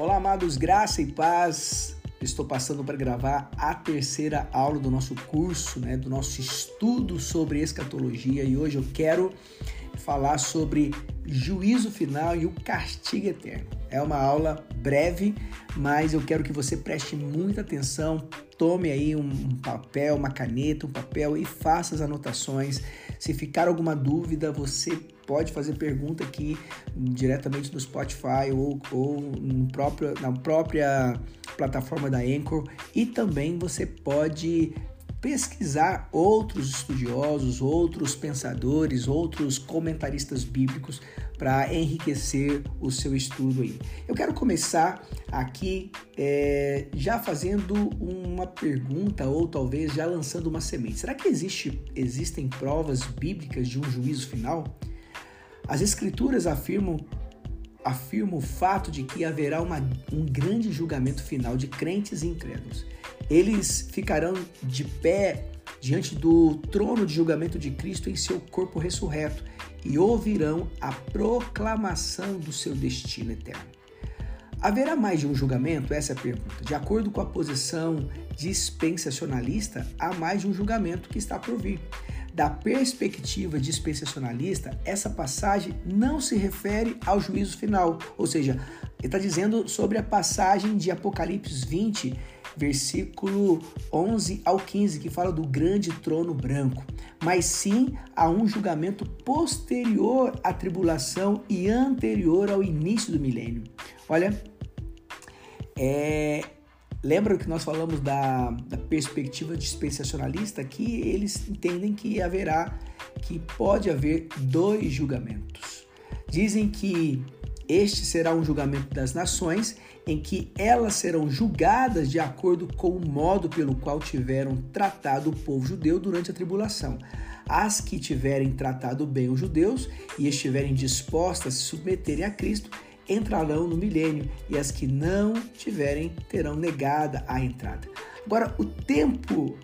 Olá, amados, graça e paz. Estou passando para gravar a terceira aula do nosso curso, né, do nosso estudo sobre escatologia e hoje eu quero falar sobre juízo final e o castigo eterno. É uma aula breve, mas eu quero que você preste muita atenção, tome aí um papel, uma caneta, um papel e faça as anotações. Se ficar alguma dúvida, você pode fazer pergunta aqui diretamente no Spotify ou, ou no próprio, na própria plataforma da Anchor e também você pode pesquisar outros estudiosos, outros pensadores, outros comentaristas bíblicos para enriquecer o seu estudo aí. Eu quero começar aqui é, já fazendo uma pergunta ou talvez já lançando uma semente. Será que existe, existem provas bíblicas de um juízo final? As Escrituras afirmam, afirmam o fato de que haverá uma, um grande julgamento final de crentes e incrédulos. Eles ficarão de pé diante do trono de julgamento de Cristo em seu corpo ressurreto e ouvirão a proclamação do seu destino eterno. Haverá mais de um julgamento? Essa é a pergunta. De acordo com a posição dispensacionalista, há mais de um julgamento que está por vir. Da perspectiva dispensacionalista, essa passagem não se refere ao juízo final, ou seja, ele está dizendo sobre a passagem de Apocalipse 20, versículo 11 ao 15, que fala do grande trono branco, mas sim a um julgamento posterior à tribulação e anterior ao início do milênio. Olha, é, Lembra que nós falamos da, da perspectiva dispensacionalista? Que eles entendem que haverá, que pode haver dois julgamentos. Dizem que este será um julgamento das nações, em que elas serão julgadas de acordo com o modo pelo qual tiveram tratado o povo judeu durante a tribulação. As que tiverem tratado bem os judeus e estiverem dispostas a se submeterem a Cristo, entrarão no milênio, e as que não tiverem terão negada a entrada. Agora, o tempo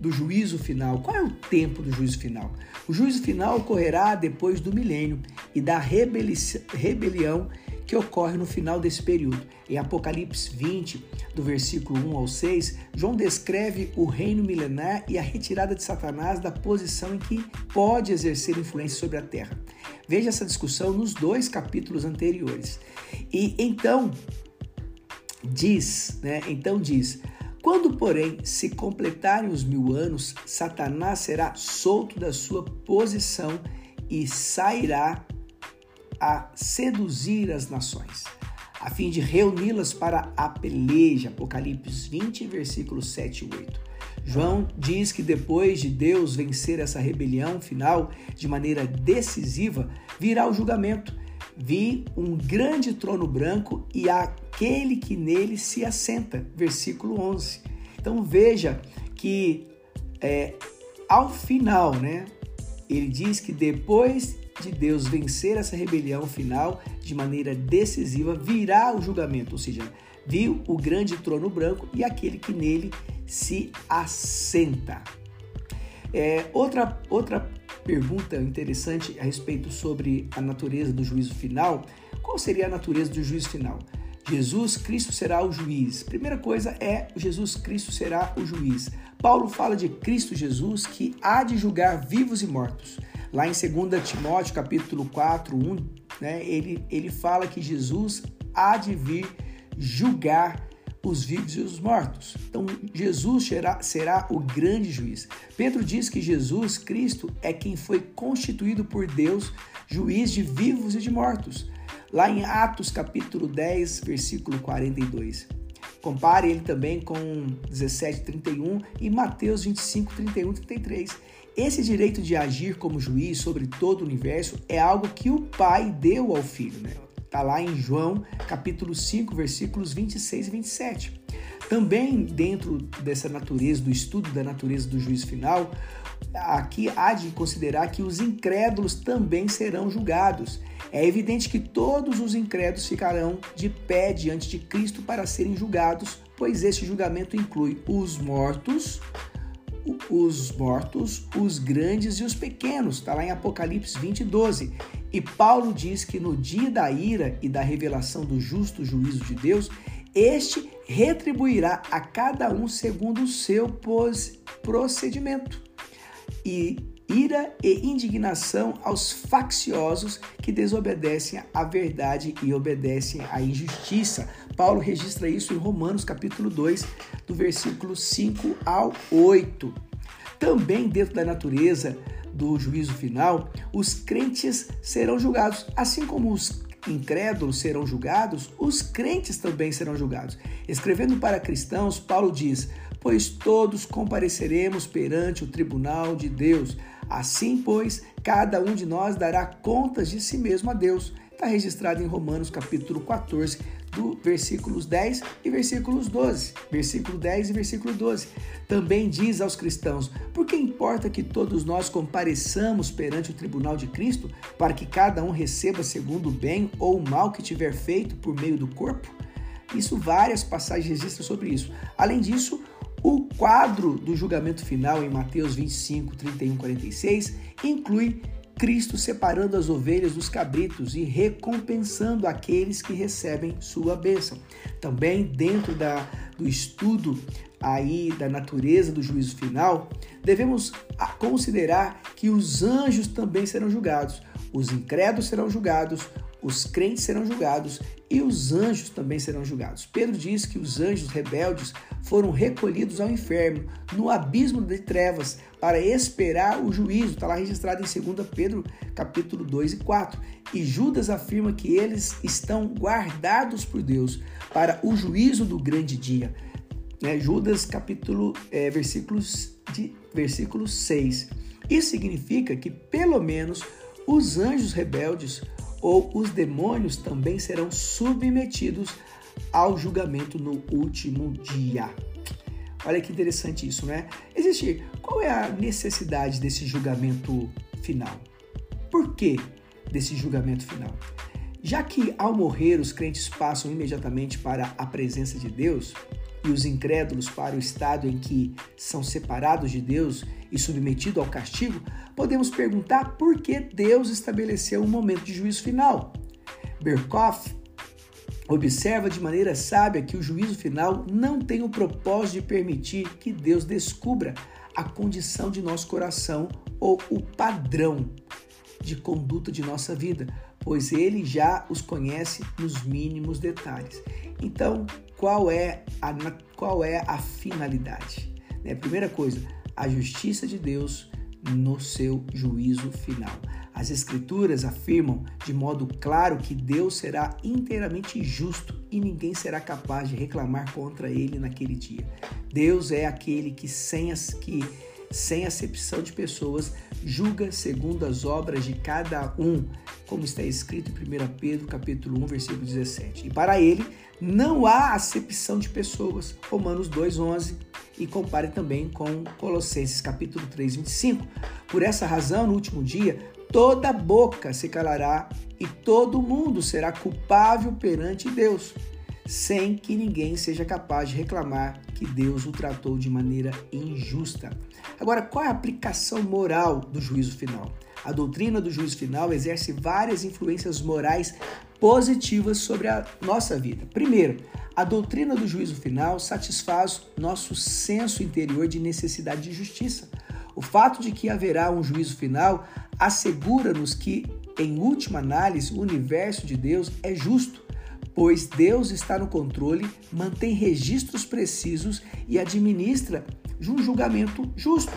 do juízo final, qual é o tempo do juízo final? O juízo final ocorrerá depois do milênio e da rebeli rebelião que ocorre no final desse período. Em Apocalipse 20, do versículo 1 ao 6, João descreve o reino milenar e a retirada de Satanás da posição em que pode exercer influência sobre a terra. Veja essa discussão nos dois capítulos anteriores. E então diz, né? Então diz: quando, porém, se completarem os mil anos, Satanás será solto da sua posição e sairá a seduzir as nações, a fim de reuni-las para a peleja. Apocalipse 20, versículos 7 e 8. João diz que depois de Deus vencer essa rebelião final de maneira decisiva, virá o julgamento. Vi um grande trono branco e aquele que nele se assenta. Versículo 11. Então veja que é, ao final, né, ele diz que depois de Deus vencer essa rebelião final de maneira decisiva, virá o julgamento, ou seja, viu o grande trono branco e aquele que nele se assenta. É, outra, outra pergunta interessante a respeito sobre a natureza do juízo final. Qual seria a natureza do juízo final? Jesus Cristo será o juiz. Primeira coisa é Jesus Cristo será o juiz. Paulo fala de Cristo Jesus que há de julgar vivos e mortos. Lá em 2 Timóteo, capítulo 4, 1, né, ele, ele fala que Jesus há de vir julgar os vivos e os mortos. Então, Jesus será, será o grande juiz. Pedro diz que Jesus Cristo é quem foi constituído por Deus juiz de vivos e de mortos. Lá em Atos capítulo 10, versículo 42. Compare ele também com 17:31 e Mateus 25, 31 33. Esse direito de agir como juiz sobre todo o universo é algo que o Pai deu ao Filho. Né? Está lá em João, capítulo 5, versículos 26 e 27. Também dentro dessa natureza, do estudo da natureza do juízo final, aqui há de considerar que os incrédulos também serão julgados. É evidente que todos os incrédulos ficarão de pé diante de Cristo para serem julgados, pois esse julgamento inclui os mortos, os mortos, os grandes e os pequenos. Está lá em Apocalipse 20, 12. E Paulo diz que no dia da ira e da revelação do justo juízo de Deus, este retribuirá a cada um segundo o seu procedimento. E ira e indignação aos facciosos que desobedecem à verdade e obedecem à injustiça. Paulo registra isso em Romanos capítulo 2, do versículo 5 ao 8. Também dentro da natureza do juízo final, os crentes serão julgados, assim como os incrédulos serão julgados, os crentes também serão julgados. Escrevendo para cristãos, Paulo diz: Pois todos compareceremos perante o tribunal de Deus. Assim, pois, cada um de nós dará contas de si mesmo a Deus. Está registrado em Romanos capítulo 14, do versículos 10 e versículos 12. Versículo 10 e versículo 12. Também diz aos cristãos: Porque importa que todos nós compareçamos perante o tribunal de Cristo, para que cada um receba segundo o bem ou o mal que tiver feito por meio do corpo? Isso várias passagens registram sobre isso. Além disso, o quadro do julgamento final em Mateus 25, 31, 46 inclui Cristo separando as ovelhas dos cabritos e recompensando aqueles que recebem sua bênção. Também dentro da, do estudo aí da natureza do juízo final, devemos considerar que os anjos também serão julgados, os incrédulos serão julgados, os crentes serão julgados e os anjos também serão julgados. Pedro diz que os anjos rebeldes foram recolhidos ao inferno, no abismo de trevas, para esperar o juízo. Está lá registrado em 2 Pedro, capítulo 2 e 4. E Judas afirma que eles estão guardados por Deus para o juízo do grande dia. Né? Judas, capítulo, é, versículos, de, versículo 6. Isso significa que, pelo menos, os anjos rebeldes ou os demônios também serão submetidos ao julgamento no último dia. Olha que interessante isso, né? Existe. Qual é a necessidade desse julgamento final? Por que desse julgamento final? Já que ao morrer os crentes passam imediatamente para a presença de Deus e os incrédulos para o estado em que são separados de Deus e submetidos ao castigo, podemos perguntar por que Deus estabeleceu um momento de juízo final. Berkoff observa de maneira sábia que o juízo final não tem o propósito de permitir que Deus descubra a condição de nosso coração ou o padrão de conduta de nossa vida, pois ele já os conhece nos mínimos detalhes. Então, qual é a, qual é a finalidade? Né? Primeira coisa, a justiça de Deus no seu juízo final. As Escrituras afirmam de modo claro que Deus será inteiramente justo e ninguém será capaz de reclamar contra ele naquele dia. Deus é aquele que, sem, as, que, sem acepção de pessoas, julga segundo as obras de cada um, como está escrito em 1 Pedro capítulo 1, versículo 17. E para ele não há acepção de pessoas, Romanos 2:11, e compare também com Colossenses capítulo 3, 25. Por essa razão, no último dia, toda boca se calará e todo mundo será culpável perante Deus, sem que ninguém seja capaz de reclamar que Deus o tratou de maneira injusta. Agora, qual é a aplicação moral do juízo final? A doutrina do juízo final exerce várias influências morais positivas sobre a nossa vida. Primeiro, a doutrina do juízo final satisfaz nosso senso interior de necessidade de justiça. O fato de que haverá um juízo final assegura-nos que, em última análise, o universo de Deus é justo, pois Deus está no controle, mantém registros precisos e administra um julgamento justo.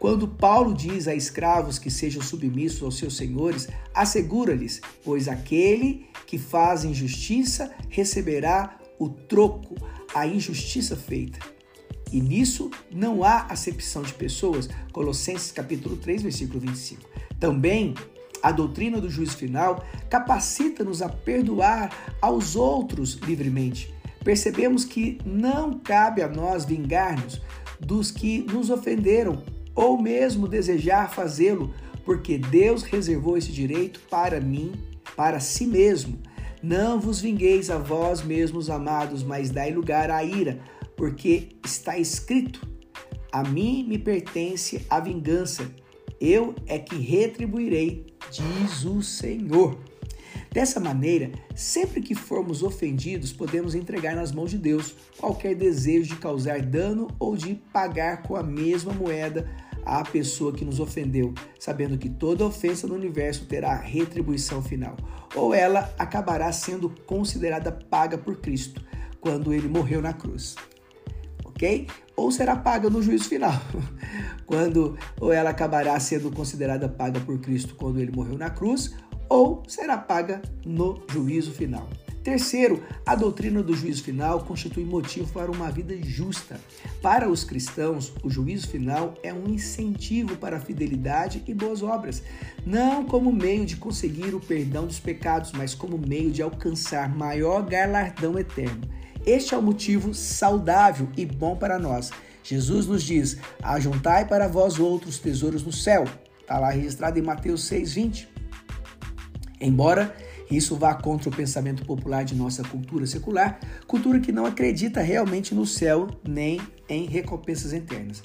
Quando Paulo diz a escravos que sejam submissos aos seus senhores, assegura-lhes, pois aquele que faz injustiça receberá o troco, a injustiça feita. E nisso não há acepção de pessoas. Colossenses capítulo 3, versículo 25. Também a doutrina do juízo final capacita-nos a perdoar aos outros livremente. Percebemos que não cabe a nós vingar-nos dos que nos ofenderam ou mesmo desejar fazê-lo, porque Deus reservou esse direito para mim, para si mesmo. Não vos vingueis a vós mesmos, amados, mas dai lugar à ira, porque está escrito: A mim me pertence a vingança, Eu é que retribuirei, diz o Senhor. Dessa maneira, sempre que formos ofendidos, podemos entregar nas mãos de Deus qualquer desejo de causar dano ou de pagar com a mesma moeda à pessoa que nos ofendeu, sabendo que toda ofensa no universo terá retribuição final, ou ela acabará sendo considerada paga por Cristo quando ele morreu na cruz. Ok? Ou será paga no juízo final, quando ou ela acabará sendo considerada paga por Cristo quando ele morreu na cruz, ou será paga no juízo final. Terceiro, a doutrina do juízo final constitui motivo para uma vida justa. Para os cristãos, o juízo final é um incentivo para a fidelidade e boas obras, não como meio de conseguir o perdão dos pecados, mas como meio de alcançar maior galardão eterno. Este é o motivo saudável e bom para nós. Jesus nos diz: Ajuntai para vós outros tesouros no céu. Está lá registrado em Mateus 6,20. Embora isso vá contra o pensamento popular de nossa cultura secular, cultura que não acredita realmente no céu nem em recompensas eternas.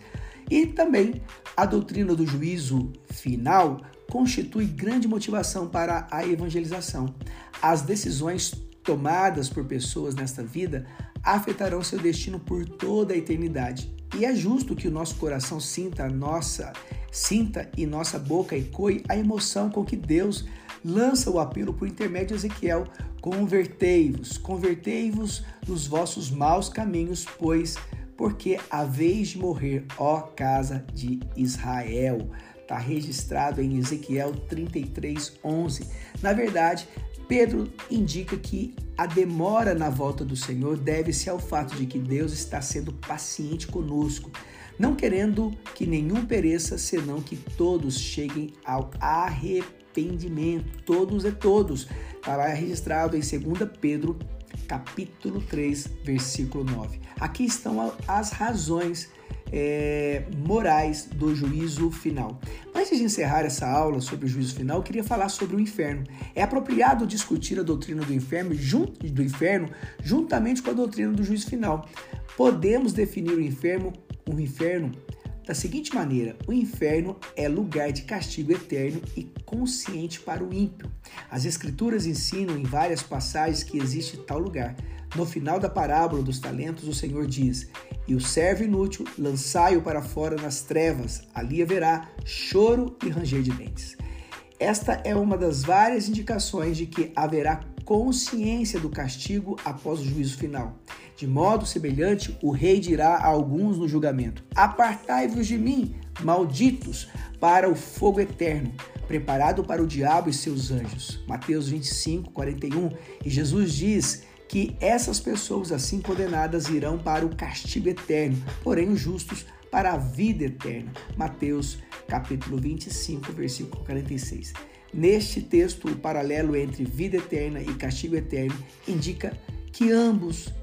E também a doutrina do juízo final constitui grande motivação para a evangelização. As decisões tomadas por pessoas nesta vida afetarão seu destino por toda a eternidade. E é justo que o nosso coração sinta nossa, sinta e nossa boca ecoe a emoção com que Deus lança o apelo por intermédio de Ezequiel: Convertei-vos, convertei-vos dos vossos maus caminhos, pois porque a vez de morrer, ó casa de Israel. Está registrado em Ezequiel 33, 11. Na verdade, Pedro indica que a demora na volta do Senhor deve-se ao fato de que Deus está sendo paciente conosco, não querendo que nenhum pereça, senão que todos cheguem ao arrependimento. Todos é todos. Está lá registrado em 2 Pedro, capítulo 3, versículo 9. Aqui estão as razões é, morais do juízo final. Antes de encerrar essa aula sobre o juízo final, eu queria falar sobre o inferno. É apropriado discutir a doutrina do inferno, do inferno juntamente com a doutrina do juízo final. Podemos definir o inferno, o inferno da seguinte maneira: o inferno é lugar de castigo eterno e consciente para o ímpio. As Escrituras ensinam em várias passagens que existe tal lugar. No final da parábola dos talentos, o Senhor diz: E o servo inútil, lançai-o para fora nas trevas, ali haverá choro e ranger de dentes. Esta é uma das várias indicações de que haverá consciência do castigo após o juízo final. De modo semelhante, o rei dirá a alguns no julgamento: Apartai-vos de mim, malditos, para o fogo eterno, preparado para o diabo e seus anjos. Mateus 25, 41. E Jesus diz que essas pessoas assim condenadas irão para o castigo eterno, porém os justos para a vida eterna. Mateus capítulo 25, versículo 46. Neste texto, o paralelo entre vida eterna e castigo eterno indica que ambos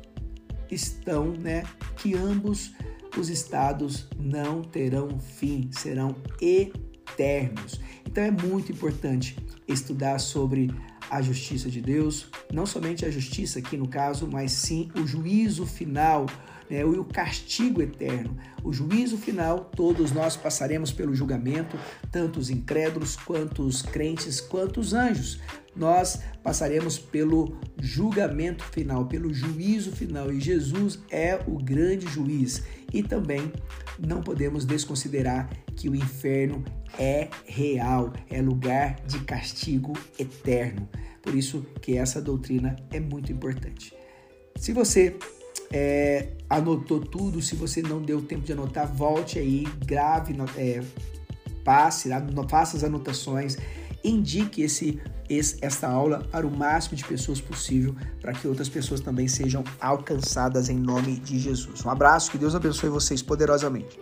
estão, né, que ambos os estados não terão fim, serão eternos. Então é muito importante estudar sobre a justiça de Deus, não somente a justiça aqui no caso, mas sim o juízo final, né, e o castigo eterno. O juízo final, todos nós passaremos pelo julgamento, tanto os incrédulos, quanto os crentes, quanto os anjos. Nós passaremos pelo julgamento final, pelo juízo final, e Jesus é o grande juiz. E também não podemos desconsiderar que o inferno é real, é lugar de castigo eterno. Por isso que essa doutrina é muito importante. Se você é, anotou tudo, se você não deu tempo de anotar, volte aí, grave, é, passe, faça as anotações, indique esse, esse, essa aula para o máximo de pessoas possível, para que outras pessoas também sejam alcançadas em nome de Jesus. Um abraço, que Deus abençoe vocês poderosamente.